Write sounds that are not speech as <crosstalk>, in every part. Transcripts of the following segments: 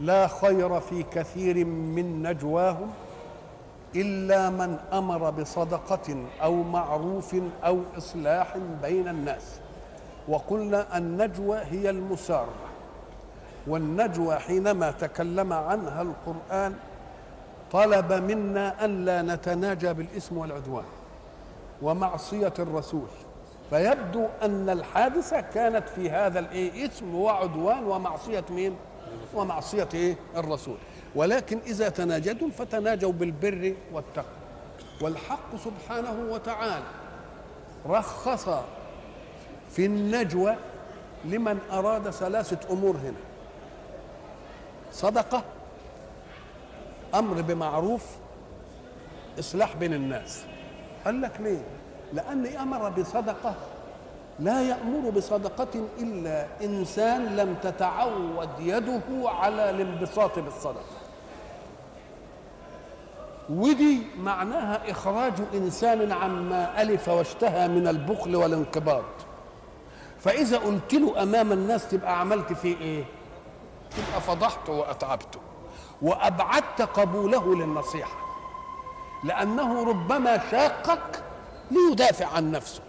لا خير في كثير من نجواهم إلا من أمر بصدقة أو معروف أو إصلاح بين الناس. وقلنا النجوى هي المسارة. والنجوى حينما تكلم عنها القرآن طلب منا أن لا نتناجى بالإثم والعدوان ومعصية الرسول. فيبدو أن الحادثة كانت في هذا الايه وعدوان ومعصية مين؟ ومعصية إيه الرسول. ولكن إذا تناجدوا فتناجوا بالبر والتقوى. والحق سبحانه وتعالى رخص في النجوى لمن أراد ثلاثة أمور هنا. صدقة أمر بمعروف إصلاح بين الناس. قال لك ليه؟ لأن أمر بصدقة لا يأمر بصدقة إلا إنسان لم تتعود يده على الانبساط بالصدقة. ودي معناها إخراج إنسان عما ألف واشتهى من البخل والانقباض. فإذا قلت له أمام الناس تبقى عملت فيه إيه؟ تبقى فضحته وأتعبته وأبعدت قبوله للنصيحة. لأنه ربما شاقك ليدافع عن نفسه.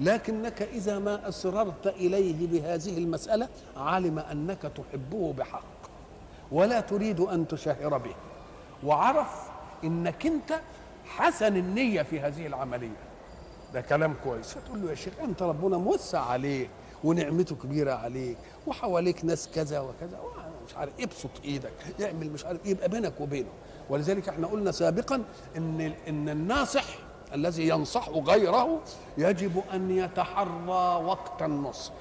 لكنك إذا ما أسررت إليه بهذه المسألة علم أنك تحبه بحق ولا تريد أن تشهر به وعرف إنك أنت حسن النية في هذه العملية. ده كلام كويس. فتقول له يا شيخ أنت ربنا موسع عليك ونعمته كبيرة عليك وحواليك ناس كذا وكذا مش عارف ابسط إيدك اعمل مش عارف يبقى بينك وبينه. ولذلك إحنا قلنا سابقا إن إن الناصح الذي ينصح غيره يجب أن يتحرى وقت النصح.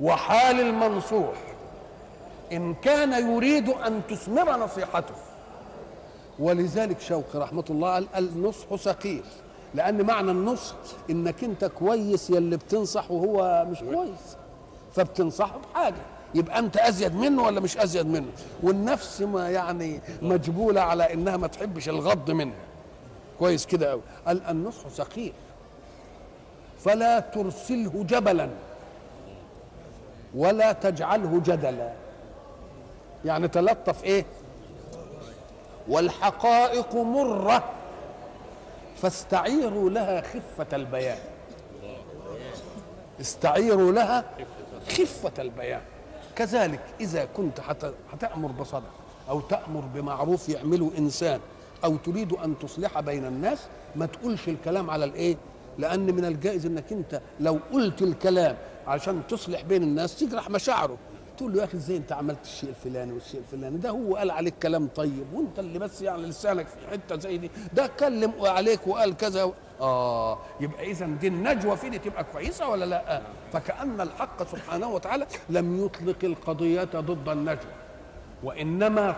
وحال المنصوح إن كان يريد أن تثمر نصيحته ولذلك شوقي رحمة الله قال النصح ثقيل لأن معنى النصح إنك أنت كويس يلي بتنصح وهو مش كويس. فبتنصحه بحاجة. يبقى أنت أزيد منه ولا مش أزيد منه؟ والنفس ما يعني مجبولة على إنها ما تحبش الغض منه. كويس كده قوي قال النصح ثقيل فلا ترسله جبلا. ولا تجعله جدلا. يعني تلطف إيه؟ والحقائق مرة. فاستعيروا لها خفة البيان. استعيروا لها خفة البيان. كذلك إذا كنت هتامر بصدقة أو تأمر بمعروف يعمله إنسان. أو تريد أن تصلح بين الناس ما تقولش الكلام على الإيه؟ لأن من الجائز إنك أنت لو قلت الكلام عشان تصلح بين الناس تجرح مشاعره. تقول له يا أخي إزاي أنت عملت الشيء الفلاني والشيء الفلاني؟ ده هو قال عليك كلام طيب وأنت اللي بس يعني لسانك في حتة زي دي. ده اتكلم عليك وقال كذا آه يبقى اذا دي النجوى في دي تبقى كويسة ولا لأ؟ فكأن الحق سبحانه وتعالى لم يطلق القضية ضد النجوى. وإنما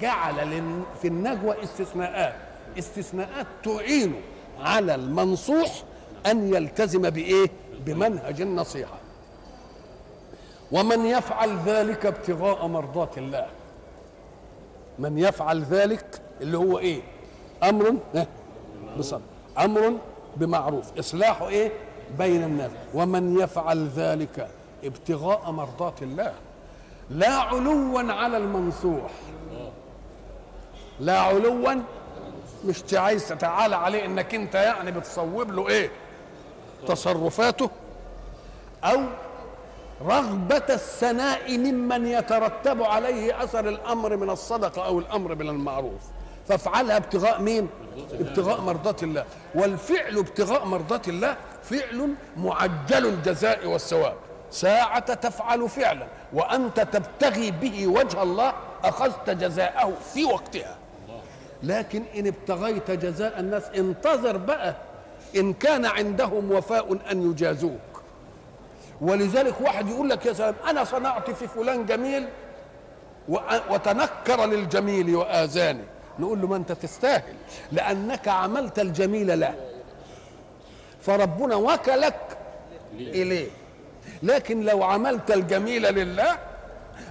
جعل في النجوى استثناءات استثناءات تعين على المنصوح أن يلتزم بإيه؟ بمنهج النصيحة. ومن يفعل ذلك ابتغاء مرضات الله. من يفعل ذلك اللي هو إيه؟ أمر بصدق أمر بمعروف. إصلاحه إيه؟ بين الناس. ومن يفعل ذلك ابتغاء مرضات الله. لا علوا على المنصوح. لا علوا مش عايز تتعالى عليه إنك أنت يعني بتصوب له إيه؟ تصرفاته؟ أو رغبة الثناء ممن يترتب عليه أثر الأمر من الصدقة أو الأمر من المعروف. فافعلها ابتغاء مين؟ ابتغاء مرضات الله. والفعل ابتغاء مرضات الله فعل معجل الجزاء والثواب. ساعة تفعل فعلا وأنت تبتغي به وجه الله أخذت جزاءه في وقتها. لكن إن ابتغيت جزاء الناس انتظر بقى إن كان عندهم وفاء أن يجازوك. ولذلك واحد يقول لك يا سلام أنا صنعت في فلان جميل وتنكر للجميل وآذاني. نقول له ما أنت تستاهل لأنك عملت الجميل له فربنا وكلك إليه. لكن لو عملت الجميل لله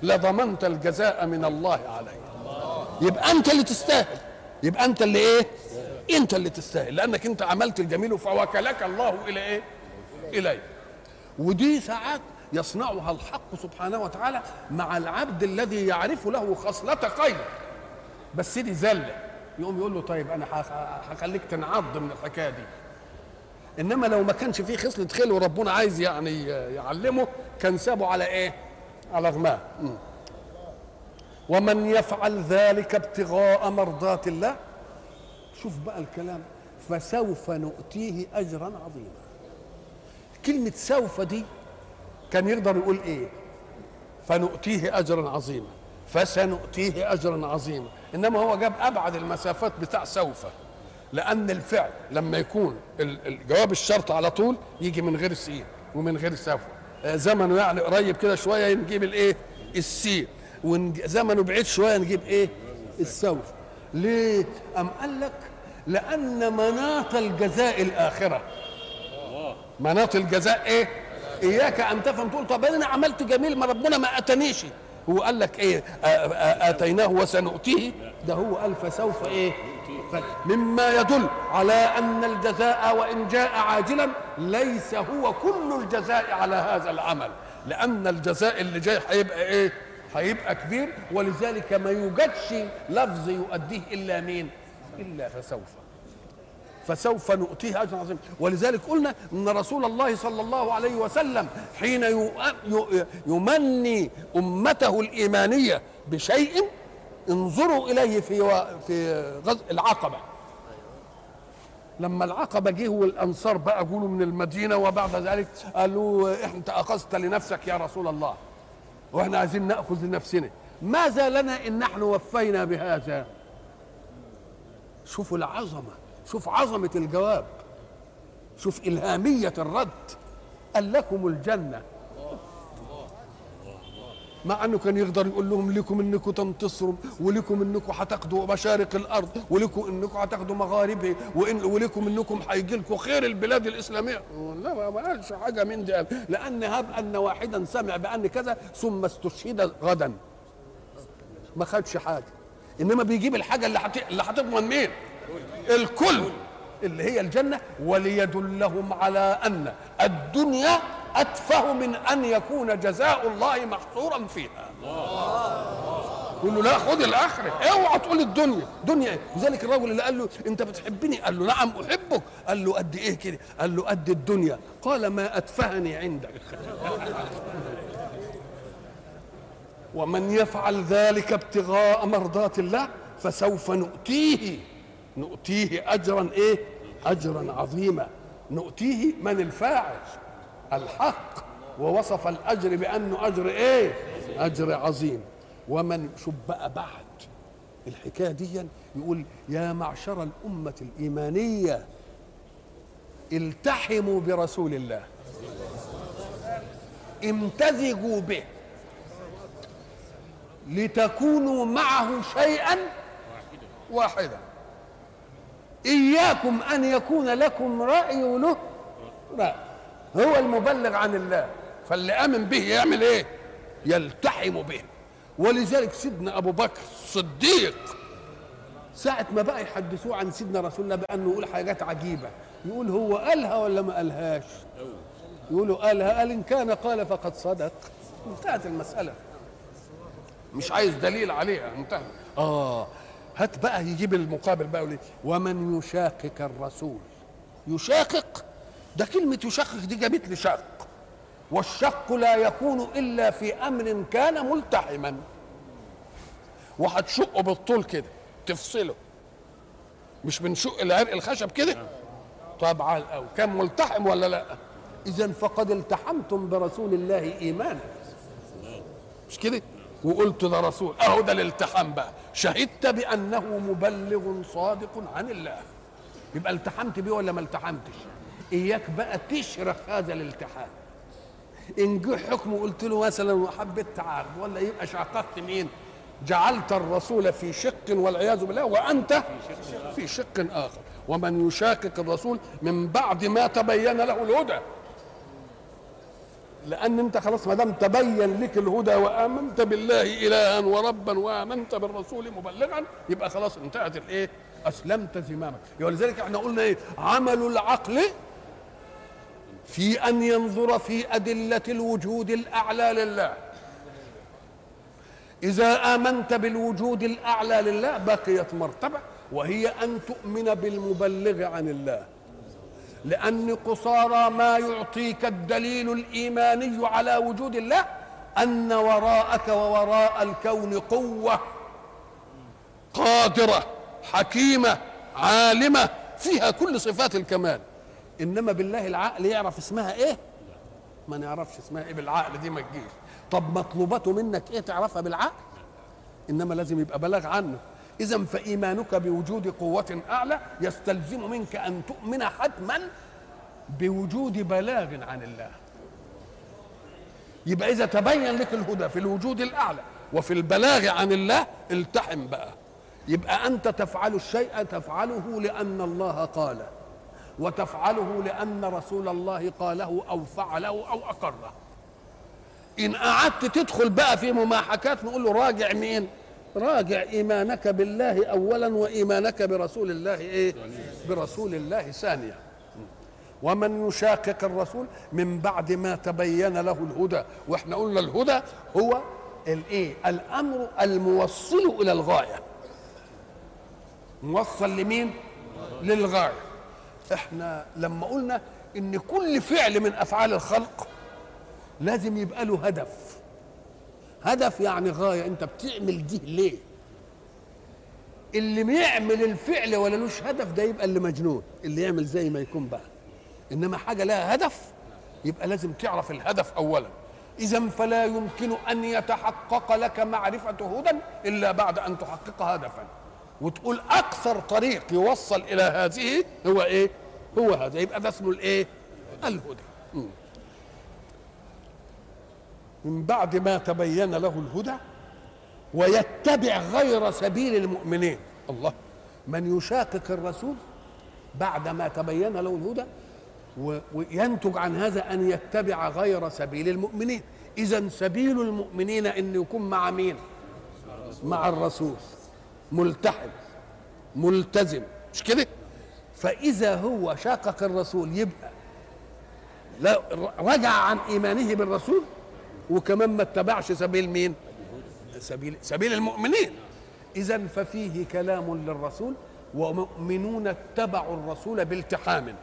لضمنت الجزاء من الله عليه يبقى أنت اللي تستاهل. يبقى انت اللي إيه؟ انت اللي تستاهل. لانك انت عملت الجميل فوكلك الله إلى إيه؟ إليه. ودي ساعات يصنعها الحق سبحانه وتعالى مع العبد الذي يعرف له خصلة خير. بس دي زلة. يقوم يقول له طيب هخ- هخليك تنعض من الحكاية دي. إنما لو ما كانش فيه خصلة خير وربنا عايز يعني يعلمه كان سابه على إيه؟ على غماه. ومن يفعل ذلك ابتغاء مرضات الله. شوف بقى الكلام فسوف نؤتيه اجرا عظيما. كلمة سوف دي كان يقدر يقول إيه؟ فنؤتيه اجرا عظيما. فسنؤتيه اجرا عظيما. إنما هو جاب أبعد المسافات بتاع سوف. لأن الفعل لما يكون ال- الجواب الشرط على طول يجي من غير سين ومن غير سوف. آه، زمنه يعني قريب كده شوية نجيب الإيه؟ السين. وزمنه بعيد شوية نجيب إيه؟ السوف. ليه؟ أم قال لك؟ لأن مناط الجزاء الآخرة. مناط الجزاء إيه؟ إياك أن تفهم. تقول طب أنا عملت جميل ما ربنا ما أتانيش. هو قال لك إيه؟ أتيناه وسنؤتيه. ده هو قال فسوف إيه؟ مما يدل على أن الجزاء وإن جاء عاجلا ليس هو كل الجزاء على هذا العمل. لأن الجزاء اللي جاي هيبقى إيه؟ هيبقى كبير ولذلك ما يوجدش لفظ يؤديه إلا مين؟ إلا فسوف. فسوف نؤتيه أجرا عظيما. ولذلك قلنا إن رسول الله صلى الله عليه وسلم حين يمني أمته الإيمانية بشيء انظروا إليه في في العقبة. لما العقبة جه والأنصار بقى قولوا من المدينة وبعد ذلك قالوا أنت أخذت لنفسك يا رسول الله. وإحنا عايزين نأخذ لنفسنا. ماذا لنا إن نحن وفينا بهذا؟ شوفوا العظمة شوف عظمة الجواب. شوف إلهامية الرد. قال لكم الجنة. مع أنه كان يقدر يقول لهم لكم إنكم تنتصروا ولكم إنكم هتاخدوا مشارق الأرض ولكم إنكم هتاخدوا مغاربها وإن ولكم إنكم هيجي لكم خير البلاد الإسلامية. لا ما قالش حاجة من دي. لأن هب أن واحدا سمع بأن كذا ثم استشهد غدا. ما خدش حاجة. إنما بيجيب الحاجة اللي هت... اللي هتضمن مين؟ الكل. اللي هي الجنة. وليدلهم على أن الدنيا أتفه من أن يكون جزاء الله محصورا فيها. يقول له لا خد الآخرة. اوعى تقول الدنيا. دنيا إيه؟ لذلك الرجل اللي قال له أنت بتحبني؟ قال له نعم أحبك. قال له قد إيه كده؟ قال له قد الدنيا. قال ما أتفهني عندك. <laughs> ومن يفعل ذلك ابتغاء مرضات الله فسوف نؤتيه. نؤتيه اجرا إيه؟ اجرا عظيما. نؤتيه من الفاعل. الحق ووصف الأجر بأنه أجر إيه؟ أجر عظيم. ومن بقى بعد. الحكاية دي يقول يا معشر الأمة الإيمانية التحموا برسول الله. امتزجوا به. لتكونوا معه شيئا واحدا. إياكم أن يكون لكم رأي وله رأي. هو المبلغ عن الله. فاللي آمن به يعمل إيه؟ يلتحم به. ولذلك سيدنا أبو بكر الصديق ساعة ما بقى يحدثوه عن سيدنا رسول الله بأنه يقول حاجات عجيبة. يقول هو قالها ولا ما قالهاش؟ يقولوا قالها قال إن كان قال فقد صدق. انتهت المسألة. مش عايز دليل عليها انتهى آه هات بقى يجيب المقابل بقى يقول ومن يشاقق الرسول؟ يشاقق ده كلمة يشقق دي جابت لي شق. والشق لا يكون إلا في أمر كان ملتحما. وهتشقه بالطول كده تفصله. مش بنشق العرق الخشب كده؟ طبعا أو كان ملتحم ولا لأ؟ إذا فقد التحمتم برسول الله إيمانا. مش كده؟ وقلت ده رسول أهو ده الالتحام بقى. شهدت بأنه مبلغ صادق عن الله. يبقى التحمت بيه ولا ما التحمتش؟ إياك بقى تشرح هذا الالتحام. إن جه حكم وقلت له مثلا وحبيت تعارض ولا يبقى شققت مين؟ جعلت الرسول في شق والعياذ بالله وأنت في شق آخر. ومن يشاقق الرسول من بعد ما تبين له الهدى. لأن أنت خلاص ما دام تبين لك الهدى وآمنت بالله الها وربا وآمنت بالرسول مبلغا يبقى خلاص انتهت الإيه؟ أسلمت زمامك. ولذلك إحنا قلنا إيه؟ عمل العقل في أن ينظر في أدلة الوجود الأعلى لله. إذا آمنت بالوجود الأعلى لله بقيت مرتبة وهي أن تؤمن بالمبلغ عن الله. لأن قصارى ما يعطيك الدليل الإيماني على وجود الله أن وراءك ووراء الكون قوة قادرة حكيمة عالمة فيها كل صفات الكمال. إنما بالله العقل يعرف اسمها إيه؟ ما نعرفش اسمها إيه بالعقل دي ما تجيش. طب مطلوباته منك إيه تعرفها بالعقل؟ إنما لازم يبقى بلاغ عنه. إذا فإيمانك بوجود قوة أعلى يستلزم منك أن تؤمن حتما بوجود بلاغ عن الله. يبقى إذا تبين لك الهدى في الوجود الأعلى وفي البلاغ عن الله التحم بقى. يبقى أنت تفعل الشيء تفعله لأن الله قال. وتفعله لأن رسول الله قاله أو فعله أو أقره. إن قعدت تدخل بقى في مماحكات نقول له راجع مين؟ راجع إيمانك بالله اولا وإيمانك برسول الله إيه؟ برسول الله ثانيا. ومن يشاقق الرسول من بعد ما تبين له الهدى. وإحنا قلنا الهدى هو الإيه؟ الأمر الموصل إلى الغاية. موصل لمين؟ للغاية. إحنا لما قلنا إن كل فعل من أفعال الخلق لازم يبقى له هدف. هدف يعني غاية أنت بتعمل دي ليه؟ اللي بيعمل الفعل ولا لوش هدف ده يبقى اللي مجنون اللي يعمل زي ما يكون بقى. إنما حاجة لها هدف يبقى لازم تعرف الهدف اولا. اذا فلا يمكن أن يتحقق لك معرفة هدى إلا بعد أن تحقق هدفا. وتقول أكثر طريق يوصل إلى هذه هو إيه؟ هو هذا. يبقى ده اسمه الإيه؟ الهدى. من بعد ما تبين له الهدى ويتبع غير سبيل المؤمنين. الله. من يشاقق الرسول بعد ما تبين له الهدى وينتج عن هذا أن يتبع غير سبيل المؤمنين. اذا سبيل المؤمنين أن يكون مع مين؟ مع الرسول. ملتحم ملتزم مش كده؟ فإذا هو شاقق الرسول يبقى لا رجع عن إيمانه بالرسول وكمان ما اتبعش سبيل مين؟ سبيل سبيل المؤمنين. اذا ففيه كلام للرسول ومؤمنون اتبعوا الرسول بالتحام.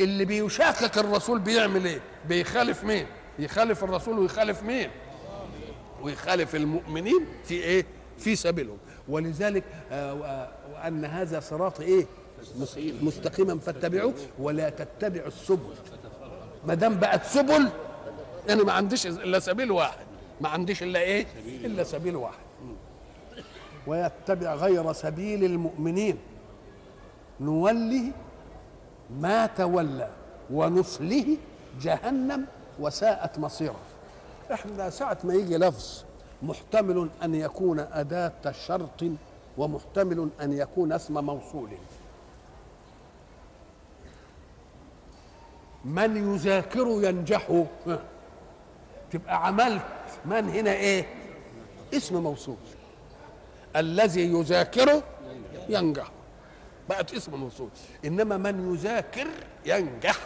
اللي بيشاقق الرسول بيعمل إيه؟ بيخالف مين؟ يخالف الرسول ويخالف مين؟ ويخالف المؤمنين في إيه؟ في سبيلهم. ولذلك آه وأن هذا صراط إيه؟ مستقيما فاتبعوه ولا تتبعوا السبل. ما دام بقت سبل أنا ما عنديش إلا سبيل واحد. ما عنديش إلا إيه؟ إلا سبيل واحد. ويتبع غير سبيل المؤمنين. نوله ما تولى ونصله جهنم وساءت مصيره. إحنا ساعة ما يجي لفظ محتمل أن يكون أداة شرط ومحتمل أن يكون اسم موصول. من يذاكر ينجح. تبقى عملت من هنا إيه؟ اسم موصول. الذي يذاكر ينجح. بقت اسم موصول. إنما من يذاكر ينجح.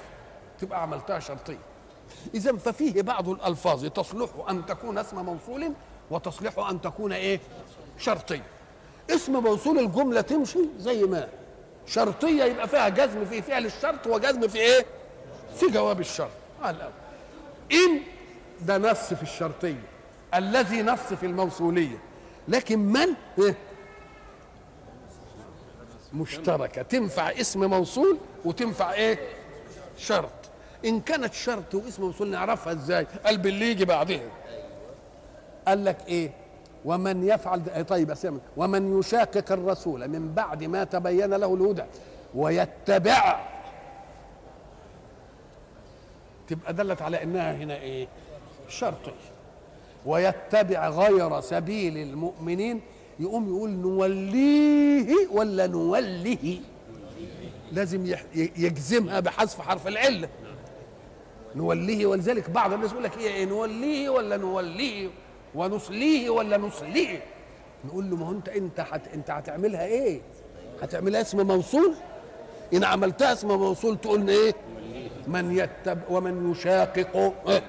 تبقى عملتها شرطية. اذا ففيه بعض الألفاظ تصلح أن تكون اسم موصول وتصلح أن تكون إيه؟ شرطية. اسم موصول الجملة تمشي زي ما. شرطية يبقى فيها جزم في فعل الشرط وجزم في إيه؟ في جواب الشرط. على الأول. إن ده نص في الشرطية الذي نص في الموصولية. لكن من؟ إيه؟ مشتركة. تنفع اسم موصول وتنفع إيه؟ شرط. إن كانت شرط واسم موصول نعرفها إزاي؟ قال باللي يجي بعدها قال لك إيه؟ ومن يفعل طيب أسمع. ومن يشاقق الرسول من بعد ما تبين له الهدى ويتبع. تبقى دلت على إنها هنا إيه؟ شرطي. ويتبع غير سبيل المؤمنين يقوم يقول نوليه ولا نوله؟ لازم يجزمها بحذف حرف العله نوليه ولذلك بعض الناس يقول لك إيه؟ نوليه ولا نوليه ونصليه ولا نصليه؟ نقول له ما هو انت انت حت انت هتعملها إيه؟ هتعملها اسم موصول؟ إن عملتها اسم موصول تقول إيه؟ من يتبع ومن يشاقق. إيه؟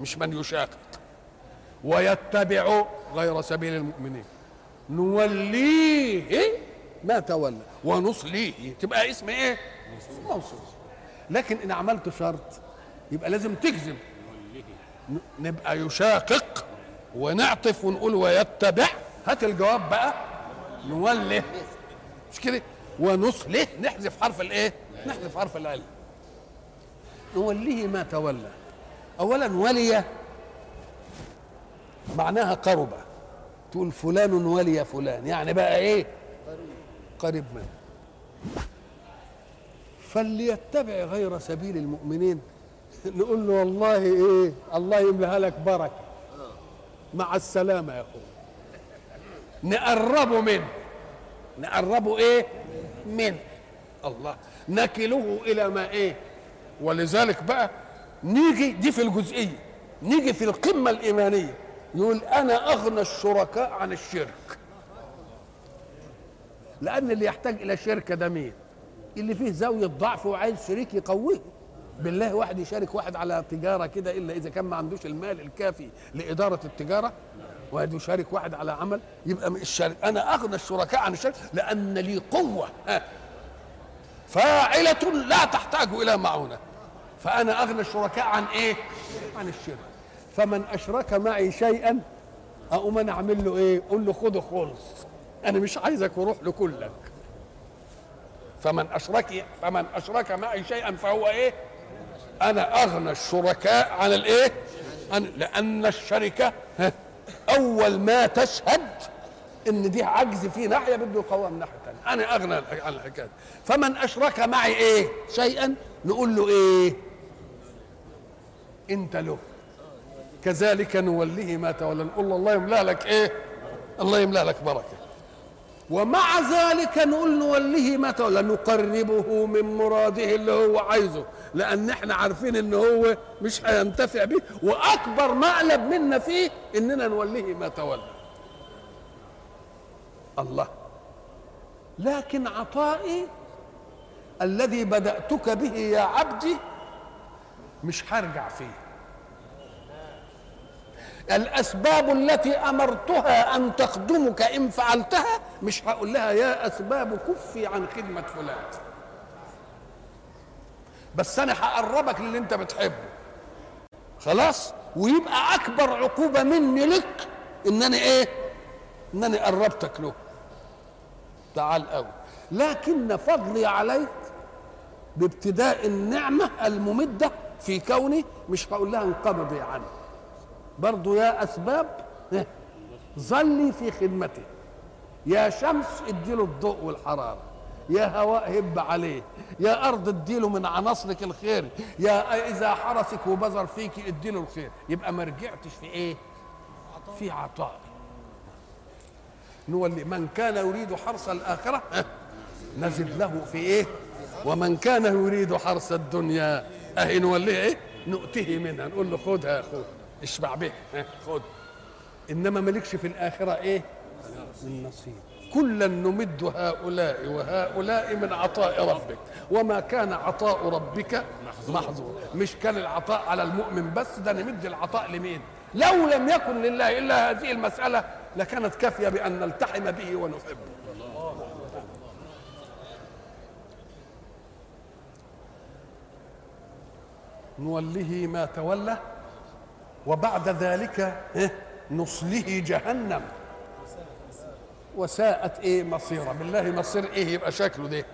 مش من يشاقق. ويتبع غير سبيل المؤمنين. نوليه ما تولى. ونصليه. تبقى اسم إيه؟ موصول. لكن إن عملت شرط يبقى لازم ن- نبقى يشاقق. ونعطف ونقول ويتبع. هات الجواب بقى. نوله. مش كده؟ ونصله. نحذف حرف الايه؟ نحذف حرف العلم نوليه ما تولى. اولا ولي. معناها قرب. تقول فلان ولي فلان. يعني بقى إيه؟ قريب منه. فليتبع غير سبيل المؤمنين. <laughs> نقول له والله إيه؟ الله يملاها لك بركة. مع السلامة يا اخويا نقربه منه نقربه إيه؟ من. الله. نكله إلى ما إيه؟ ولذلك بقى نيجي دي في الجزئية. نيجي في القمة الإيمانية. يقول أنا أغنى الشركاء عن الشرك. لأن اللي يحتاج إلى شركة ده مين؟ اللي فيه زاوية ضعف وعايز شريك يقويه. بالله واحد يشارك واحد على تجارة كده إلا إذا كان ما عندوش المال الكافي لإدارة التجارة واحد يشارك واحد على عمل يبقى الشرك أنا أغنى الشركاء عن الشرك لأن لي قوة. فاعلة لا تحتاج إلى معونة. فأنا أغنى الشركاء عن إيه؟ عن الشرك. فمن أشرك معي شيئا أقوم أنا أعمل له إيه؟ قول له خده خالص. أنا مش عايزك وروح له كلك فمن أشرك فمن أشرك معي شيئا فهو إيه؟ أنا أغنى الشركاء عن الإيه؟ عن لأن الشركة أول ما تشهد إن دي عجز في ناحية بده يقوم ناحية ثانية أنا أغنى عن الحكاية فمن أشرك معي إيه؟ شيئا نقول له إيه؟ أنت له. كذلك نوليه ما تولى. نقول له الله يملأ لك إيه؟ الله يملأ لك بركة. ومع ذلك نقول نوليه ما تولى نقربه من مراده اللي هو عايزه لأن إحنا عارفين إن هو مش هينتفع به وأكبر مقلب منا فيه إننا نوليه ما تولى. الله. لكن عطائي الذي بدأتك به يا عبدي مش هرجع فيه. الأسباب التي أمرتها أن تخدمك إن فعلتها مش هقول لها يا أسباب كفي عن خدمة فلان. بس أنا هقربك للي أنت بتحبه. خلاص؟ ويبقى أكبر عقوبة مني لك إنني إيه؟ إنني قربتك له. تعال قوي لكن فضلي عليك بابتداء النعمة الممدة في كوني مش هقول لها انقبضي عني. برضو يا أسباب إيه؟ ظلي في خدمته يا شمس اديله الضوء والحرارة يا هواء هب عليه يا أرض اديله من عناصرك الخير يا إذا حرسك وبذر فيك اديله الخير. يبقى ما رجعتش في إيه؟ في عطاء. نولي من كان يريد حرث الآخرة ها، نزد له في إيه؟ ومن كان يريد حرث الدنيا أهي نوليه إيه؟ نؤتيه منها نقول له خدها يا أخوه. اشبع به خد. إنما مالكش في الآخرة إيه؟ من نصيب كلا نمد هؤلاء وهؤلاء من عطاء ربك. وما كان عطاء ربك محظور. مش كان العطاء على المؤمن بس ده نمد العطاء لمين؟ لو لم يكن لله إلا هذه المسألة لكانت كافية بأن نلتحم به ونحبه. نوله ما تولى وبعد ذلك إيه؟ نصله جهنم. وساءت إيه؟ مصيره. بالله مصير إيه؟ يبقى شكله ده.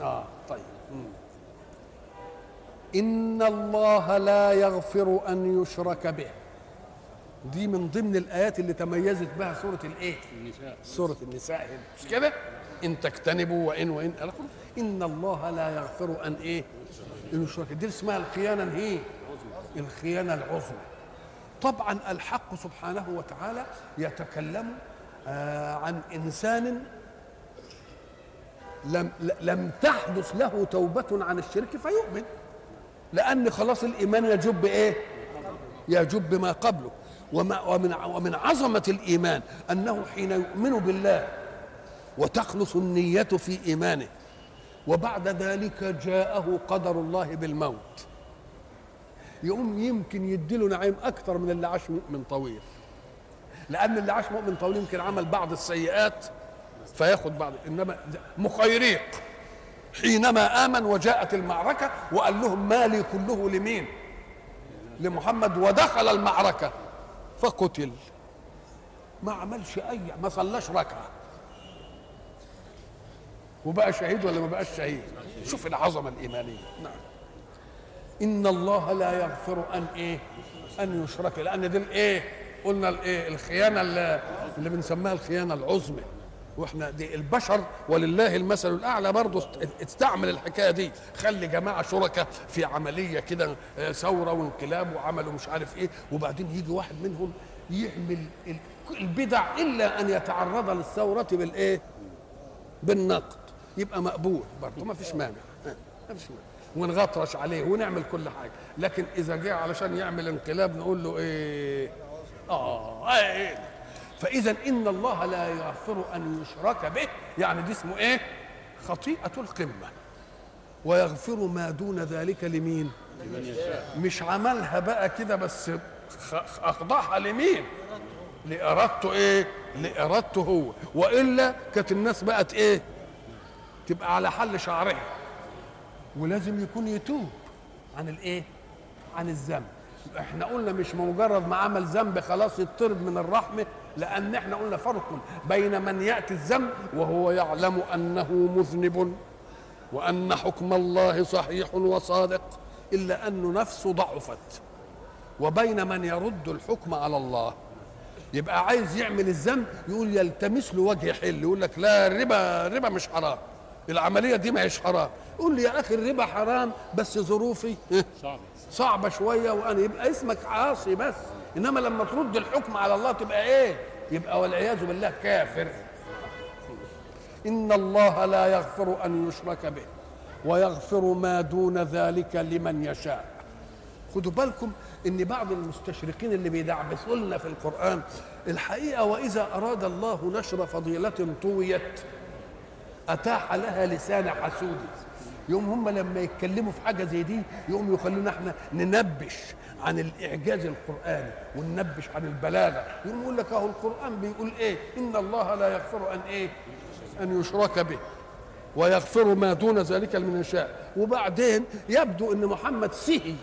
آه طيب. إن الله لا يغفر أن يشرك به. دي من ضمن الآيات اللي تميزت بها سورة الإيه؟ النساء. سورة النساء. هنا مش كده؟ إن تجتنبوا وإن وإن. إن الله لا يغفر أن إيه؟ ان يشرك دي اسمها الخيانة هي الخيانة العظمى. طبعا الحق سبحانه وتعالى يتكلم آه عن إنسان لم لم تحدث له توبة عن الشرك فيؤمن لأن خلاص الإيمان يجب إيه؟ يجب ما قبله وما ومن ومن عظمة الإيمان أنه حين يؤمن بالله وتخلص النية في إيمانه وبعد ذلك جاءه قدر الله بالموت يقوم يمكن يديله نعيم أكثر من اللي عاش مؤمن طويل. لأن اللي عاش مؤمن طويل يمكن عمل بعض السيئات فياخد بعض. إنما مخيريق. حينما آمن وجاءت المعركة وقال لهم مالي كله لمين؟ لمحمد ودخل المعركة. فقتل. ما عملش أي ما صلاش ركعة. وبقى شهيد ولا ما بقاش شهيد؟ شوف العظمة الإيمانية. نعم. إن الله لا يغفر أن إيه؟ أن يشرك لأن دي الإيه؟ قلنا الإيه؟ الخيانة اللي, اللي بنسميها الخيانة العظمى. وإحنا دي البشر ولله المثل الأعلى برضه استعمل الحكاية دي. خلي جماعة شركاء في عملية كده ثورة وانقلاب وعملوا مش عارف إيه وبعدين يجي واحد منهم يعمل البدع إلا أن يتعرض للثورة بالإيه؟ بالنقد. يبقى مقبول برضه. ما فيش مانع. ما فيش مانع. ونغطرش عليه ونعمل كل حاجة. لكن إذا جه علشان يعمل انقلاب نقول له إيه؟ آه إيه فإذا إن الله لا يغفر أن يشرك به. يعني دي اسمه إيه؟ خطيئة القمة. ويغفر ما دون ذلك لمين؟ مش عملها بقى كده بس اخضعها لمين؟ لإرادته إيه؟ لإرادته هو. وإلا كانت الناس بقت إيه؟ تبقى على حل شعرها. ولازم يكون يتوب عن الايه؟ عن الذنب. إحنا قلنا مش مجرد ما عمل ذنب خلاص يطرد من الرحمة لأن إحنا قلنا فرق بين من يأتي الذنب وهو يعلم أنه مذنب وأن حكم الله صحيح وصادق إلا أن نفسه ضعفت. وبين من يرد الحكم على الله. يبقى عايز يعمل الذنب يقول يلتمس له وجه حل يقول لك لا الربا الربا مش حرام. العملية دي ما هيش حرام. يقول لي يا أخي الربا حرام بس ظروفي. صعبة. صعبة شوية وأنا يبقى اسمك عاصي بس. إنما لما ترد الحكم على الله تبقى إيه؟ يبقى والعياذ بالله كافر. إن الله لا يغفر أن يشرك به ويغفر ما دون ذلك لمن يشاء. خدوا بالكم إن بعض المستشرقين اللي بيدعبسوا لنا في القرآن الحقيقة وإذا أراد الله نشر فضيلة طويت أتاح لها لسان حسود. يوم هم لما يتكلموا في حاجة زي دي يقوم يخلونا إحنا ننبش عن الإعجاز القرآني وننبش عن البلاغة. يقوم يقول لك أهو القرآن بيقول إيه؟ إن الله لا يغفر أن إيه؟ أن يشرك به ويغفر ما دون ذلك لمن يشاء. وبعدين يبدو إن محمد سهي.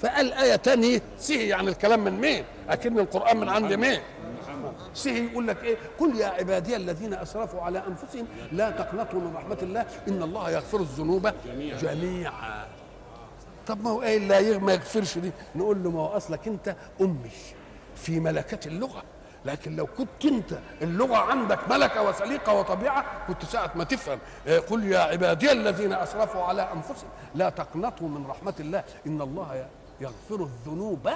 فقال آية تانية سهي يعني الكلام من مين؟ أكن القرآن من عند مين؟ سهي يقول لك إيه؟ قل يا عبادي الذين أسرفوا على أنفسهم لا تقنطوا من رحمة الله إن الله يغفر الذنوب جميعا. طب ما هو إيه لا ما يغفرش دي؟ نقول له ما هو أصلك أنت أمي في ملكة اللغة. لكن لو كنت أنت اللغة عندك ملكة وسليقة وطبيعة كنت ساعة ما تفهم. قل يا عبادي الذين أسرفوا على أنفسهم لا تقنطوا من رحمة الله إن الله يغفر الذنوب.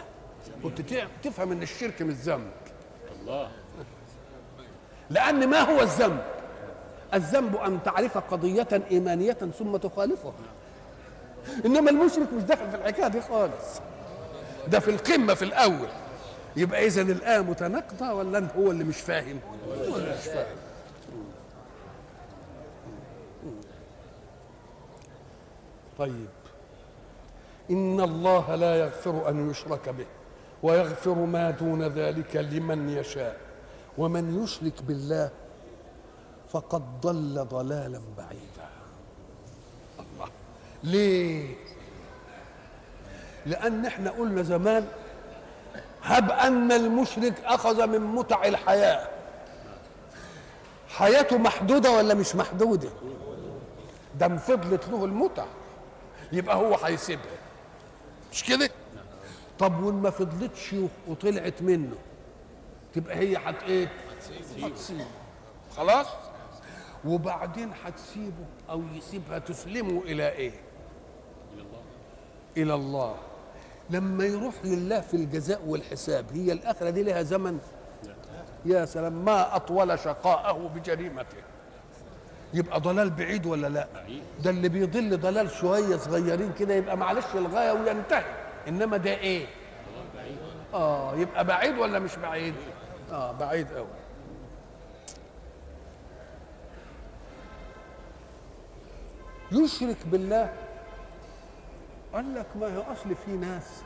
كنت تفهم إن الشرك مش ذنب الله. لأن ما هو الذنب؟ الذنب أن تعرف قضية إيمانية ثم تخالفها. إنما المشرك مش داخل في الحكاية دي خالص. ده في القمة في الأول. يبقى إذا الآية متناقضة ولا هو اللي مش فاهم؟ هو اللي مش فاهم. طيب. إن الله لا يغفر أن يشرك به. ويغفر ما دون ذلك لمن يشاء. ومن يشرك بالله فقد ضل ضلالا بعيدا. الله. ليه؟ لأن إحنا قلنا زمان هب أن المشرك أخذ من متع الحياة. حياته محدودة ولا مش محدودة؟ ده فضلت له المتع. يبقى هو هيسيبها مش كده؟ طب وما فضلتش وطلعت منه تبقى هي حت إيه هتسيبه. خلاص؟ وبعدين هتسيبه أو يسيبها تسلمه إلى إيه؟ إلى الله. إلى الله لما يروح لله في الجزاء والحساب هي الآخرة دي لها زمن؟ يا سلام ما أطول شقاءه بجريمته. يبقى ضلال بعيد ولا لا؟ ده اللي بيضل ضلال شوية صغيرين كده يبقى معلش الغاية وينتهي. إنما ده إيه؟ آه يبقى بعيد ولا مش بعيد؟ آه بعيد أوي. يشرك بالله. قال لك ما هي أصل في ناس.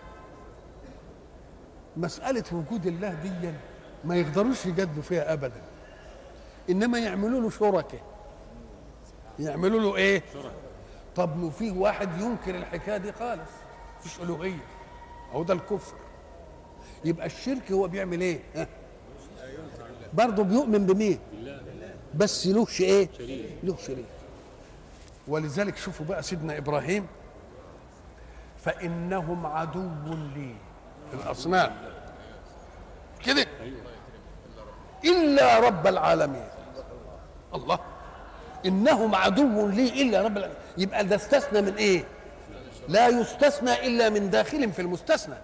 مسألة وجود الله دي ما يقدروش يجادلوا فيها ابدا. إنما يعملوا له شركة. يعملوا له إيه؟ طب ما في واحد ينكر الحكاية دي خالص. مفيش ألوهية. هو ده الكفر. يبقى الشرك هو بيعمل إيه؟ برضه بيؤمن بمين؟ بس له إيه له شريك. ولذلك شوفوا بقى سيدنا إبراهيم. فإنهم عدو لي. الأصنام. كده. إلا رب العالمين. الله. إنهم عدو لي إلا رب العالمين. يبقى ده استثنى من إيه؟ لا يستثنى إلا من داخل في المستثنى.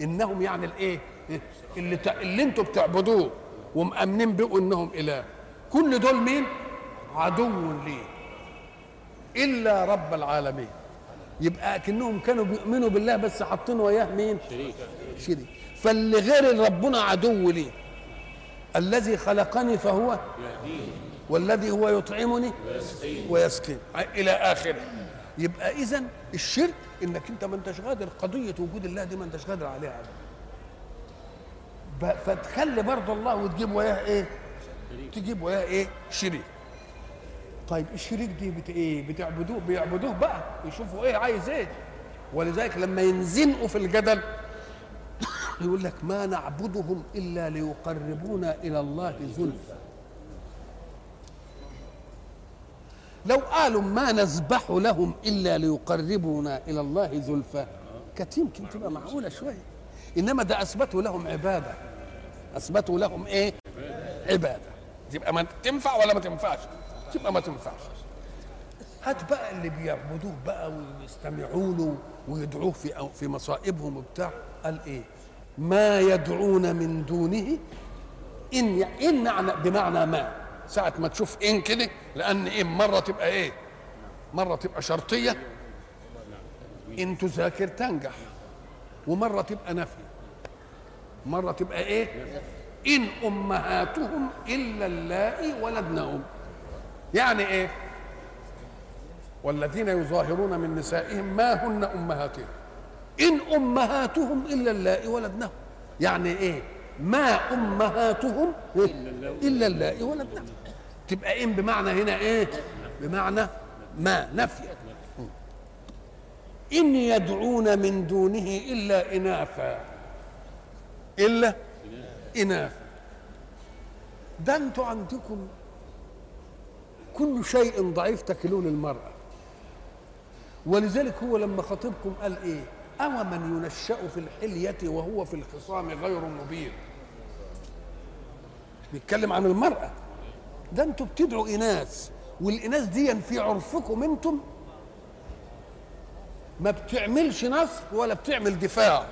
إنهم يعني الإيه؟ اللي ت... اللي أنتوا بتعبدوه ومأمنين بقوا إنهم إله. كل دول مين؟ عدو لي إلا رب العالمين. يبقى كأنهم كانوا بيؤمنوا بالله بس حاطين وياه مين؟ شريك. شريك. فاللي غير ربنا عدو لي الذي خلقني فهو والذي هو يطعمني ويسقين إلى آخره. يبقى إذا الشرك إنك أنت ما أنتش قادر قضية وجود الله دي ما أنتش قادر عليها ابدا. فتخلي برضه الله وتجيب وياه إيه؟ تجيب وياه إيه؟ شريك. طيب الشريك دي بت إيه؟ بتعبدوه بيعبدوه بقى يشوفوا إيه عايز إيه. ولذلك لما ينزنقوا في الجدل <coughs> يقول لك ما نعبدهم إلا ليقربونا إلى الله زلفى. لو قالوا ما نذبح لهم إلا ليقربونا إلى الله زلفى. كانت يمكن تبقى معقولة شوية. إنما ده أثبتوا لهم عبادة. أثبتوا لهم إيه؟ عبادة. تبقى ما تنفع ولا ما تنفعش؟ تبقى ما تنفعش. هات بقى اللي بيعبدوه بقى ويستمعوا له ويدعوه في أو في مصائبهم وبتاع. قال إيه؟ ما يدعون من دونه ان إن معنى بمعنى ما. ساعة ما تشوف ان كده لأن ان مرة تبقى إيه؟ مرة تبقى شرطية. ان تذاكر تنجح. ومرة تبقى نفي مرة تبقى إيه؟ إن أمهاتهم إلا اللائي ولدنهم يعني إيه؟ والذين يظاهرون من نسائهم ما هن أمهاتهم. إن أمهاتهم إلا اللائي ولدنهم يعني إيه؟ ما أمهاتهم إلا اللائي ولدنهم تبقى ان بمعنى هنا إيه؟ بمعنى ما نفي. إن يدعون من دونه إلا إناثا. إلا إناثا. ده أنتوا عندكم كل شيء ضعيف تكلون المرأة. ولذلك هو لما خطيبكم قال إيه؟ أو من ينشأ في الحلية وهو في الخصام غير مبين. بيتكلم عن المرأة. ده أنتوا بتدعوا إناث والإناث دي في عرفكم أنتم؟ ما بتعملش نصر ولا بتعمل دفاع.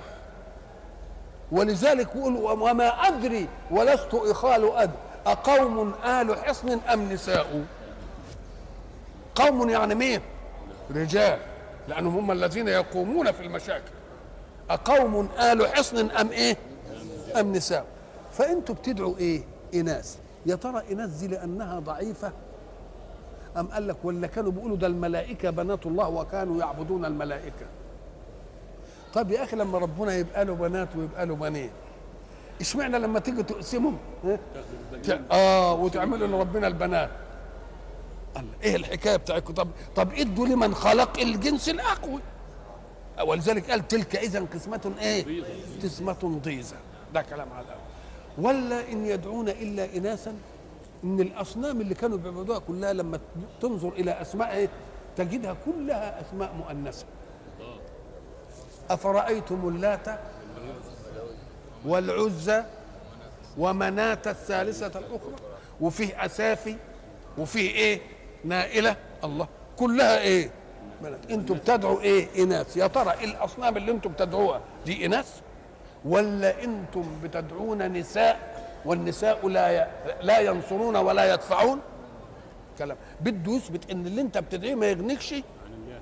ولذلك يقول وما أدري ولست إخال أد أقوم آل حصن أم نساء؟ قوم يعني مين؟ رجال لأنهم هم الذين يقومون في المشاكل. أقوم آل حصن أم إيه؟ أم نساء. فأنتوا بتدعوا إيه؟ إناث. يا ترى دي لأنها ضعيفة؟ أم قال لك ولا كانوا بيقولوا ده الملائكة بنات الله وكانوا يعبدون الملائكة؟ طب يا أخي لما ربنا يبقى له بنات ويبقى له بنين إشمعنى لما تيجي تقسمهم؟ آه وتعملوا لربنا البنات. قال إيه الحكاية بتاعتكم؟ طب طب إدوا لمن خلق الجنس الأقوى. ولذلك قال تلك اذا قسمة إيه؟ قسمة ضيزه ده كلام على الأول. ولا إن يدعون إلا اناثا إن الأصنام اللي كانوا بيعبدوها كلها لما تنظر إلى اسمائها تجدها كلها أسماء مؤنثة. أفرأيتم اللات والعزى ومناة الثالثة الأخرى؟ وفيه أسافي وفيه إيه؟ نائلة. الله. كلها إيه؟ أنتوا بتدعوا إيه؟ إناث. يا ترى إيه الأصنام اللي أنتوا بتدعوها دي إناث؟ ولا أنتم بتدعون نساء والنساء لا. لا ينصرون ولا يدفعون؟ كلام. بده يثبت إن اللي انت بتدعيه ما يغنيكش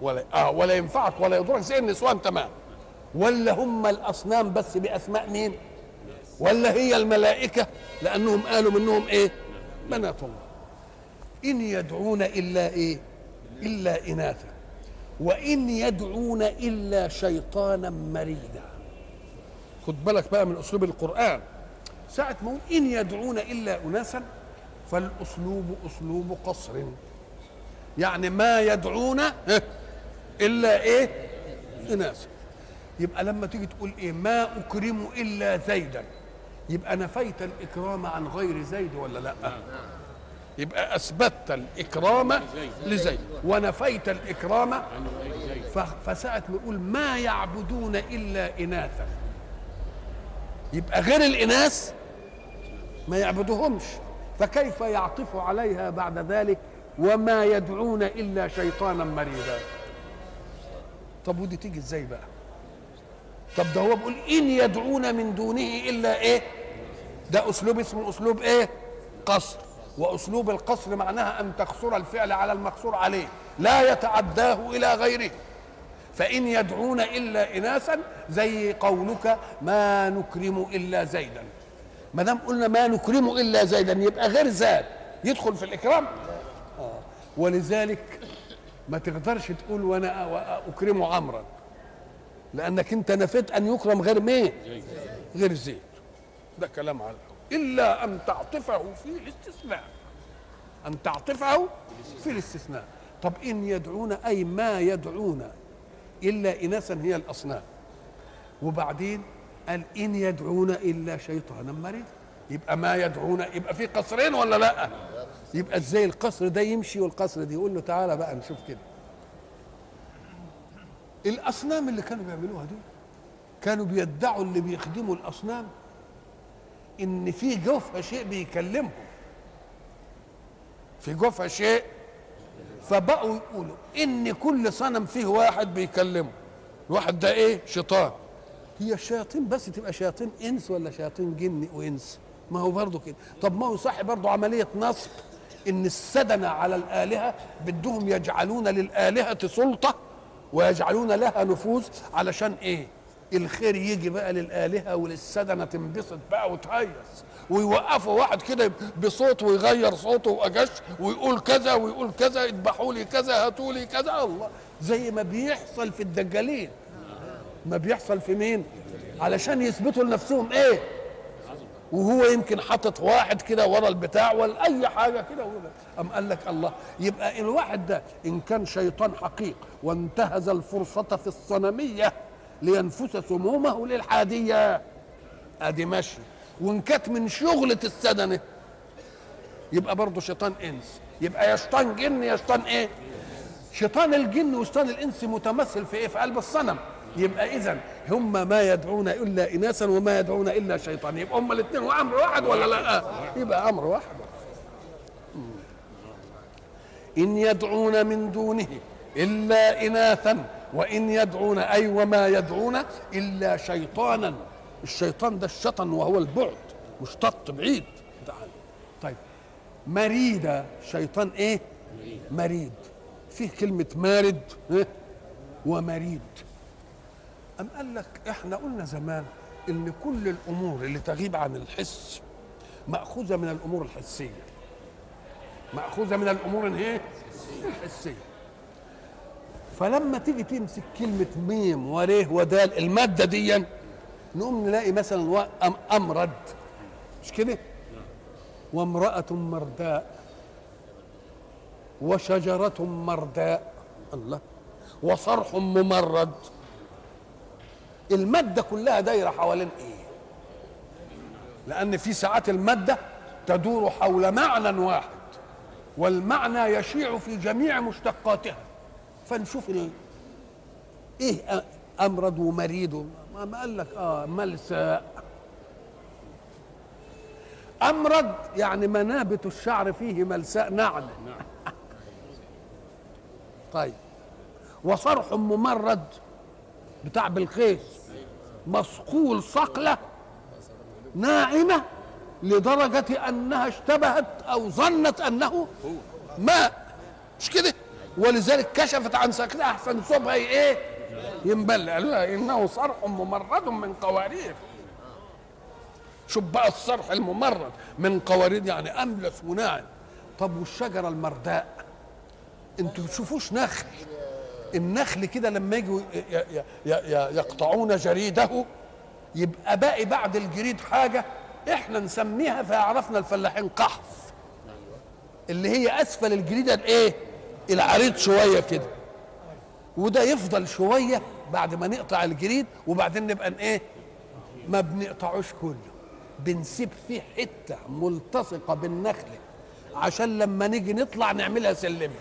ولا آه ولا ينفعك ولا يضرك زي النسوان تمام. ولا هم الأصنام بس بأسماء مين؟ ولا هي الملائكة؟ لأنهم قالوا منهم إيه؟ بنات الله. إن يدعون إلا إيه؟ إلا إناثا. وإن يدعون إلا شيطانا مريدا. خد بالك بقى من أسلوب القرآن. ساعة ما إن يدعون إلا أناسا فالأسلوب أسلوب قصر. يعني ما يدعون إلا إيه؟ اناسا يبقى لما تيجي تقول إيه؟ ما أكرم إلا زيدا. يبقى نفيت الإكرام عن غير زيد ولا لأ؟ يبقى اثبتت الإكرام لزيد. ونفيت الإكرام فساعة ما يقول ما يعبدون إلا إناثا. يبقى غير الإناث ما يعبدوهمش. فكيف يعطف عليها بعد ذلك وما يدعون إلا شيطانا مريدا؟ طب ودي تيجي إزاي بقى؟ طب ده هو بيقول إن يدعون من دونه إلا إيه؟ ده أسلوب اسمه أسلوب إيه؟ قصر. وأسلوب القصر معناها أن تقصر الفعل على المقصور عليه. لا يتعداه إلى غيره. فإن يدعون إلا اناثا زي قولك ما نكرم إلا زيدا. ما دام قلنا ما نكرم إلا زيدا يبقى غير زاد. يدخل في الإكرام. آه. ولذلك ما تقدرش تقول وأنا أكرم عمرا. لأنك أنت نفيت أن يكرم غير مين؟ غير زيد. ده كلام على إلا أن تعطفه في الاستثناء. أن تعطفه في الاستثناء. طب إن يدعون أي ما يدعون إلا اناثا هي الأصنام. وبعدين قال إن يدعون إلا شيطانا مريدا يبقى ما يدعون يبقى في قصرين ولا لا؟ يبقى إزاي القصر ده يمشي والقصر ده؟ يقول له تعالى بقى نشوف كده. الأصنام اللي كانوا بيعملوها دي كانوا بيدعوا اللي بيخدموا الأصنام إن في جوفها شيء بيكلمهم. في جوفها شيء فبقوا يقولوا إن كل صنم فيه واحد بيكلمه. الواحد ده إيه؟ شيطان. هي الشياطين بس تبقى شياطين إنس ولا شياطين جن وإنس؟ ما هو برضه كده. طب ما هو صح برضه عملية نصب إن السدنة على الآلهة بدهم يجعلون للآلهة سلطة ويجعلون لها نفوذ علشان إيه؟ الخير يجي بقى للآلهة وللسدنه تنبسط بقى وتهيص. ويوقفوا واحد كده بصوت ويغير صوته وأجش ويقول كذا ويقول كذا اذبحوا لي كذا هاتوا لي كذا. الله زي ما بيحصل في الدجالين. ما بيحصل في مين؟ علشان يثبتوا لنفسهم إيه؟ وهو يمكن حاطط واحد كده ورا البتاع ولا أي حاجة كده أم قال لك الله يبقى الواحد ده إن كان شيطان حقيق وانتهز الفرصة في الصنمية لينفس سمومه للحادية. أدي ماشي وان كانت من شغلة السدنة. يبقى برضه شيطان إنس. يبقى يا شيطان جن يا شيطان إيه؟ شيطان الجن وشيطان الإنس متمثل في إيه؟ في قلب الصنم. يبقى اذا هم ما يدعون إلا اناثا وما يدعون إلا شيطان. يبقى هم الاثنين وأمر واحد ولا لا؟ يبقى أمر واحد. إن يدعون من دونه إلا اناثا وإن يدعون أي وما يدعون إلا شيطانا. الشيطان ده الشطن وهو البعد مشتط بعيد. طيب مريدة شيطان إيه؟ مريد. فيه كلمة مارد إيه؟ ومريد. أم قال لك إحنا قلنا زمان إن كل الأمور اللي تغيب عن الحس مأخوذة من الأمور الحسية. مأخوذة من الأمور الايه الحسية. فلما تيجي تمسك كلمة ميم وريه ودال المادة دي نقوم نلاقي مثلا أمرد مش كده؟ وامرأة مرداء وشجرة مرداء الله. وصرح ممرد المادة كلها دايرة حوالين إيه؟ لأن في ساعات المادة تدور حول معنى واحد والمعنى يشيع في جميع مشتقاتها. فنشوف ال... إيه امرد ومريد ما قال لك آه ملساء امرد يعني منابت الشعر فيه ملساء نعل. <laughs> طيب. وصرح ممرد بتاع بالخيس مصقول صقلة ناعمة لدرجة أنها اشتبهت أو ظنت أنه ماء. مش كده؟ ولذلك كشفت عن ساقها أحسن صوبها إيه؟ ينبل. قالوا لها إنه صرح ممرد من قوارير. شوف بقى الصرح الممرد من قوارير يعني املس وناعم طب والشجرة المرداء؟ أنتوا بتشوفوش نخل؟ النخل كده لما يجوا يقطعون جريده يبقى باقي بعد الجريد حاجة إحنا نسميها فيعرفنا الفلاحين قحف. اللي هي أسفل الجريدة الايه العريض شوية كده. وده يفضل شوية بعد ما نقطع الجريد وبعدين نبقى إيه؟ ما بنقطعوش كله. بنسيب فيه حتة ملتصقة بالنخله عشان لما نيجي نطلع نعملها سلمة.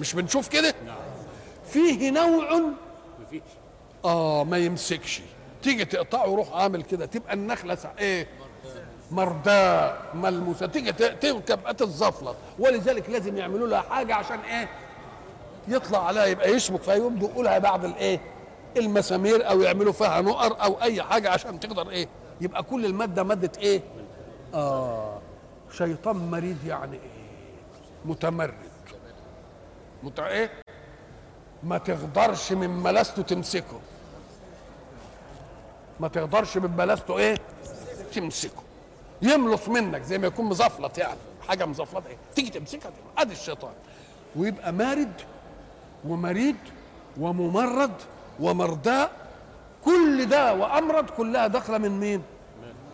مش بنشوف كده؟ فيه نوع آه ما يمسكش. تيجي تقطعه وروح عامل كده تبقى النخلة إيه؟ مرداء ملموسة. تيجي ت- تبقى تتزفلط ولذلك لازم يعملوا لها حاجة عشان إيه؟ يطلع عليها يبقى يشبك فيها يبدوا يقولها بعد الإيه؟ المسامير أو يعملوا فيها نقر أو أي حاجة عشان تقدر إيه؟ يبقى كل المادة مادة إيه؟ آه شيطان مريض يعني إيه؟ متمرد. مت إيه؟ ما تقدرش من ملاسته تمسكه. ما تقدرش من ملاسته إيه؟ تمسكه. يملص منك زي ما يكون مزفلط يعني. حاجة مزفلطة إيه؟ تيجي تمسكها أدي الشيطان. ويبقى مارد ومريد وممرد ومرداء كل ده وأمرض كلها داخلة من مين؟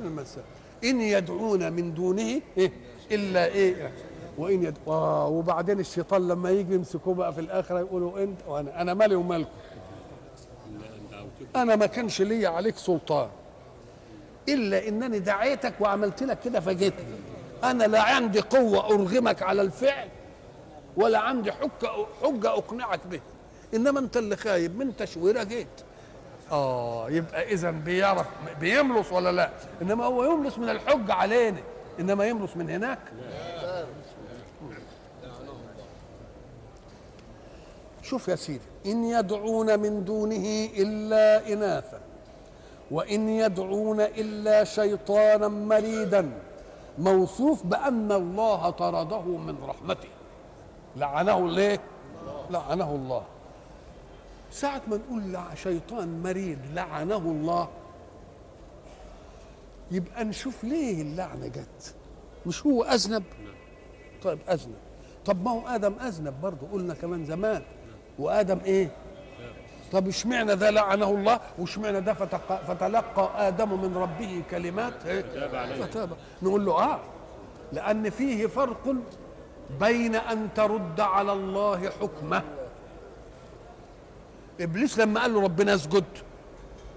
من المساء إن يدعون من دونه إيه؟ إلا إيه؟ وإن يد... آه وبعدين الشيطان لما يجي يمسكوه بقى في الآخرة يقولوا أنت وأنا أنا مالي ومالكم. أنا ما كانش لي عليك سلطان. إلا إنني دعيتك وعملت لك كده فجيتني أنا لا عندي قوة أرغمك على الفعل ولا عندي حجه حجة أقنعك به. إنما أنت اللي خايب من تشويرة جيت. آه يبقى اذا بيعرف بيملص ولا لا؟ إنما هو يملص من الحجة علينا إنما يملص من هناك. شوف يا سيدي إن يدعون من دونه إلا إناثا. وإن يدعون إلا شيطانا مريدا. موصوف بأن الله طرده من رحمته. لعنه ليه؟ لعنه الله. ساعة ما نقول شيطان مريض لعنه الله يبقى نشوف ليه اللعنة جت. مش هو أذنب؟ طيب أذنب. طب ما هو آدم أذنب برضه قلنا كمان زمان. وآدم إيه؟ طب اشمعنى ده لعنه الله؟ واشمعنى ده فتق... فتلقى آدم من ربه كلمات؟ إيه؟ فتاب. نقول له آه. لأن فيه فرق بين أن ترد على الله حكمه. إبليس لما قال له ربنا اسجد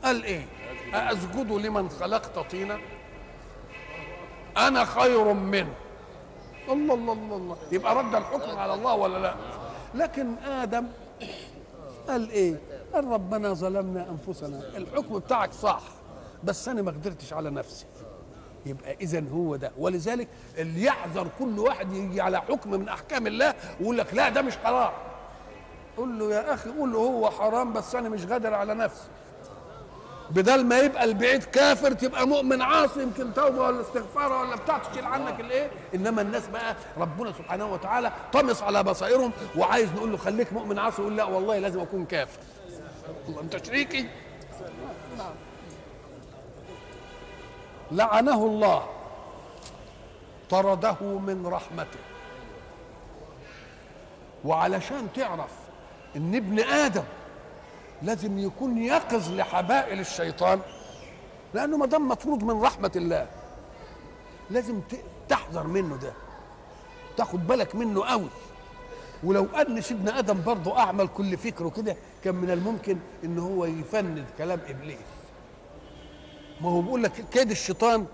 قال إيه؟ أأسجد لمن خلقت طينا؟ أنا خير منه. الله الله الله الله. يبقى رد الحكم على الله ولا لا؟ لكن آدم قال إيه؟ قال ربنا ظلمنا أنفسنا. الحكم بتاعك صح بس أنا ما قدرتش على نفسي. يبقى اذا هو ده. ولذلك اللي يحذر كل واحد يجي على حكم من أحكام الله ويقول لك لا ده مش حرام. قول له يا أخي قول له هو حرام بس أنا مش قادر على نفسي. بدل ما يبقى البعيد كافر تبقى مؤمن عاصي يمكن توبة ولا استغفار ولا بتاع تشيل عنك الإيه؟ إنما الناس بقى ربنا سبحانه وتعالى طمس على بصائرهم وعايز نقول له خليك مؤمن عاصي يقول لا والله لازم أكون كافر. الله انت شريكي لعنه الله طرده من رحمته. وعلشان تعرف إن ابن آدم لازم يكون يقظ لحبائل الشيطان لأنه ما دام مطرود من رحمة الله لازم تحذر منه ده تاخد بالك منه قوي ولو أن سيدنا آدم برضه أعمل كل فكره كده كان من الممكن إن هو يفند كلام إبليس. ما هو بيقول لك كيد الشيطان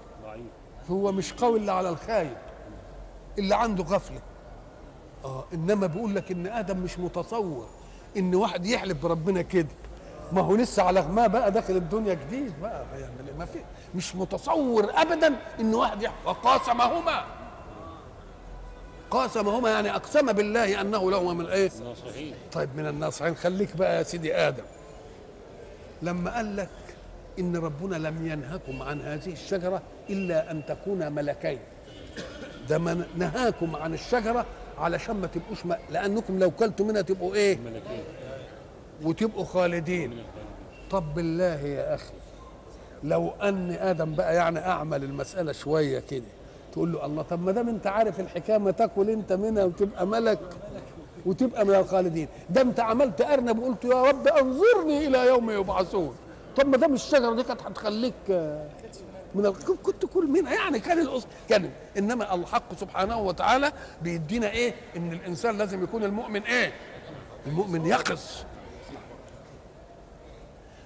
هو مش قوي إلا على الخايب اللي عنده غفلة. آه إنما بيقول لك إن آدم مش متصور إن واحد يحلف بربنا كده. ما هو لسه على غماه بقى داخل الدنيا جديد بقى إيه؟ ما في مش متصور ابدا إن واحد يحلف. وقاسمهما. قاسمهما يعني أقسم بالله أنه لهما من إيه؟ ناصحين طيب من الناصحين. خليك بقى يا سيدي آدم. لما قال لك إن ربنا لم ينهكم عن هذه الشجرة إلا أن تكونا ملكين. ده من نهاكم عن الشجرة علشان ما تبقوش م... لأنكم لو كلتوا منها تبقوا إيه؟ ملكين. وتبقوا خالدين. طب بالله يا أخي لو ان آدم بقى يعني أعمل المسألة شوية كده تقول له الله طب ما دام انت عارف الحكاية ما تاكل انت منها وتبقى ملك وتبقى من الخالدين. ده انت عملت أرنب وقلت يا رب انظرني إلى يوم يبعثون. طب ما دام الشجرة دي كانت هتخليك آه، من ال... كنت كل منها. يعني كان الأصل كان إنما الحق سبحانه وتعالى بيدينا إيه؟ إن الإنسان لازم يكون المؤمن إيه؟ المؤمن يقظ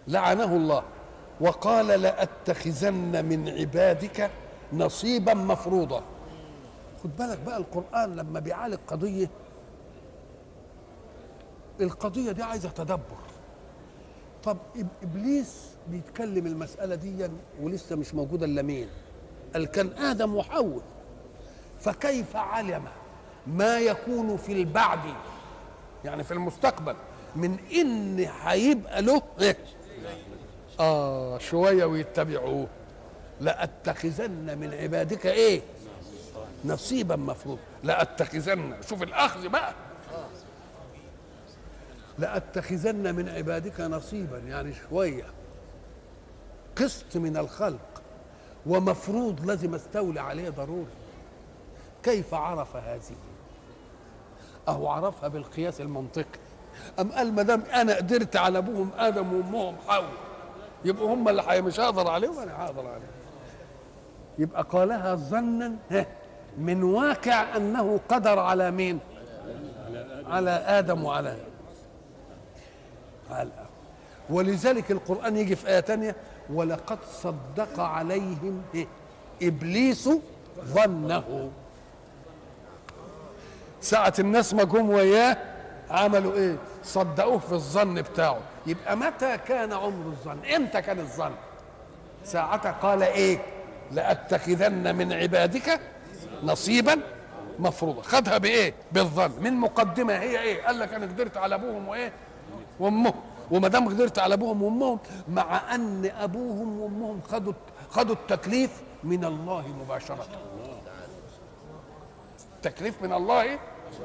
لعنه الله. وقال لأتخذن من عبادك نصيبا مفروضا. خد بالك بقى القرآن لما بيعالج قضية القضية دي عايزة تدبر. طب إب- إبليس بيتكلم المسألة دي ولسه مش موجودة إلا مين؟ قال كان آدم وحواء. فكيف علم ما يكون في البعد يعني في المستقبل من إن هيبقى له إيه؟ آه شوية ويتبعوه. لأتخذن من عبادك إيه؟ نصيبا مفروض لأتخذن. شوف الأخذ بقى. لأتخذن من عبادك نصيبا يعني شوية. قسط من الخلق. ومفروض لازم أستولي عليه ضروري. كيف عرف هذه؟ أهو عرفها بالقياس المنطقي. أم قال ما دام أنا قدرت على أبوهم آدم وأمهم حواء يبقوا هم اللي مش هقدر عليهم أنا هقدر عليهم. يبقى قالها ظنا من واقع أنه قدر على مين على آدم وعلى على. ولذلك القرآن يجي في آية تانية ولقد صدق عليهم؟ إبليس ظنه ساعة الناس ما جم وياه عملوا إيه؟ صدقوه في الظن بتاعه يبقى متى كان عمر الظن؟ إمتى كان الظن؟ ساعة قال إيه؟ لأتخذن من عبادك نصيبا مفروضا خدها بإيه؟ بالظن من مقدمة هي إيه؟ قال لك أنا قدرت على أبوهم وإيه؟ وأمهم وما دام قدرت على أبوهم وأمهم مع أن أبوهم وأمهم خدوا خدوا التكليف من الله مباشرة تكليف من الله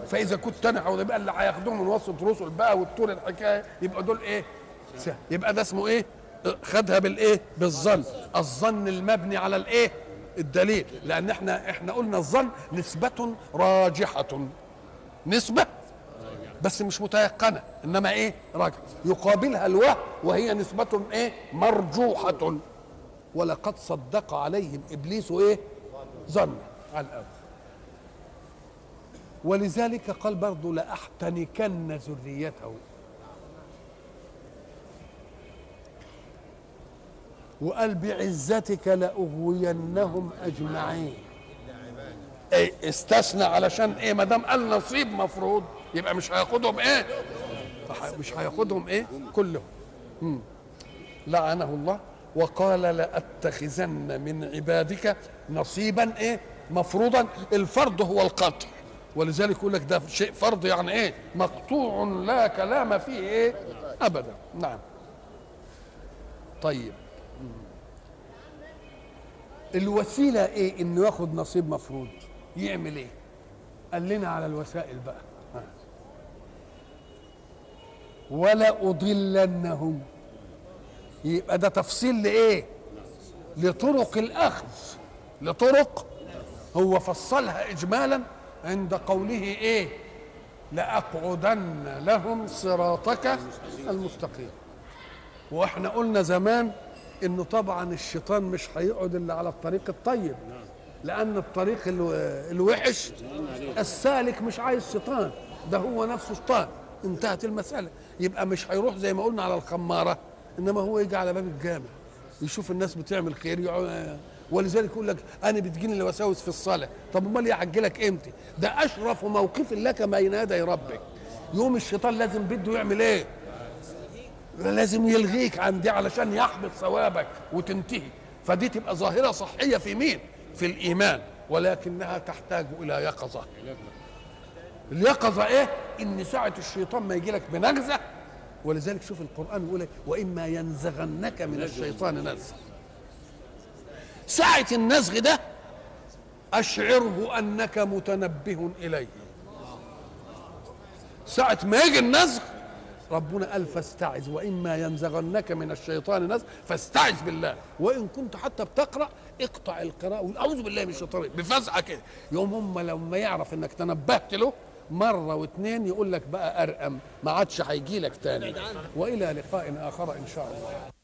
فإذا كنت أنا أو يبقى اللي هياخدوهم من وسط رسل بقى والطول الحكاية يبقى دول إيه. يبقى ده اسمه إيه خدها بالايه؟ بالظن. الظن المبني على الايه؟ الدليل. لأن إحنا إحنا قلنا الظن نسبة راجحة. نسبة. بس مش متيقنة. انما إيه؟ راجح يقابلها الوهم وهي نسبة إيه؟ مرجوحة. ولقد صدق عليهم إبليس إيه؟ ظن. على الأول ولذلك قال برضه لأحتنكن ذريته. وقال بعزتك لأغوينهم أجمعين. اي استثنى علشان إيه؟ ما دام قال نصيب مفروض يبقى مش هياخدهم إيه؟ مش هياخدهم إيه؟ كلهم. لعنه الله وقال لأتخذن من عبادك نصيبا إيه؟ مفروضا. الفرض هو القطع ولذلك يقول لك ده شيء فرض يعني إيه؟ مقطوع لا كلام فيه إيه؟ ابدا. نعم. طيب. الوسيلة إيه؟ إنه ياخد نصيب مفروض. يعمل إيه؟ قال لنا على الوسائل بقى. ولا أضلنهم. يبقى ده تفصيل لإيه؟ لطرق الأخذ. لطرق هو فصلها اجمالا عند قوله إيه؟ لأقعدن لهم صراطك المستقيم. وإحنا قلنا زمان إنه طبعا الشيطان مش هيقعد إلا على الطريق الطيب. لأن الطريق الو- الوحش السالك مش عايز شيطان. ده هو نفسه شيطان. انتهت المسألة. يبقى مش هيروح زي ما قلنا على الخمارة إنما هو يجي على باب الجامع يشوف الناس بتعمل خير ولذلك يقول لك أنا بتجيني الوساوس في الصلاة. طب أمال يعجلك إمتى؟ ده أشرف موقف لك بين يدي ربك. يوم الشيطان لازم بده يعمل إيه؟ لازم يلغيك عن دي علشان يحبط ثوابك وتنتهي. فدي تبقى ظاهرة صحية في مين؟ في الإيمان. ولكنها تحتاج إلى يقظة. اليقظة إيه؟ إن ساعة الشيطان ما يجي لك بنغزة. ولذلك شوف القرآن يقول لك وإما ينزغنك من الشيطان نزغ ساعة النزغ ده أشعره أنك متنبه إليه. ساعة ما يجي النزغ ربنا قال فاستعذ واما ينزغنك من الشيطان نزغ فاستعذ بالله. وإن كنت حتى بتقرأ اقطع القراءة. وقول أعوذ بالله من الشيطان بفزعه كده. يوم هم لما يعرف إنك تنبهت له مرة واثنين يقول لك بقى أرقم ما عادش هيجي لك تاني. وإلى لقاء آخر إن شاء الله.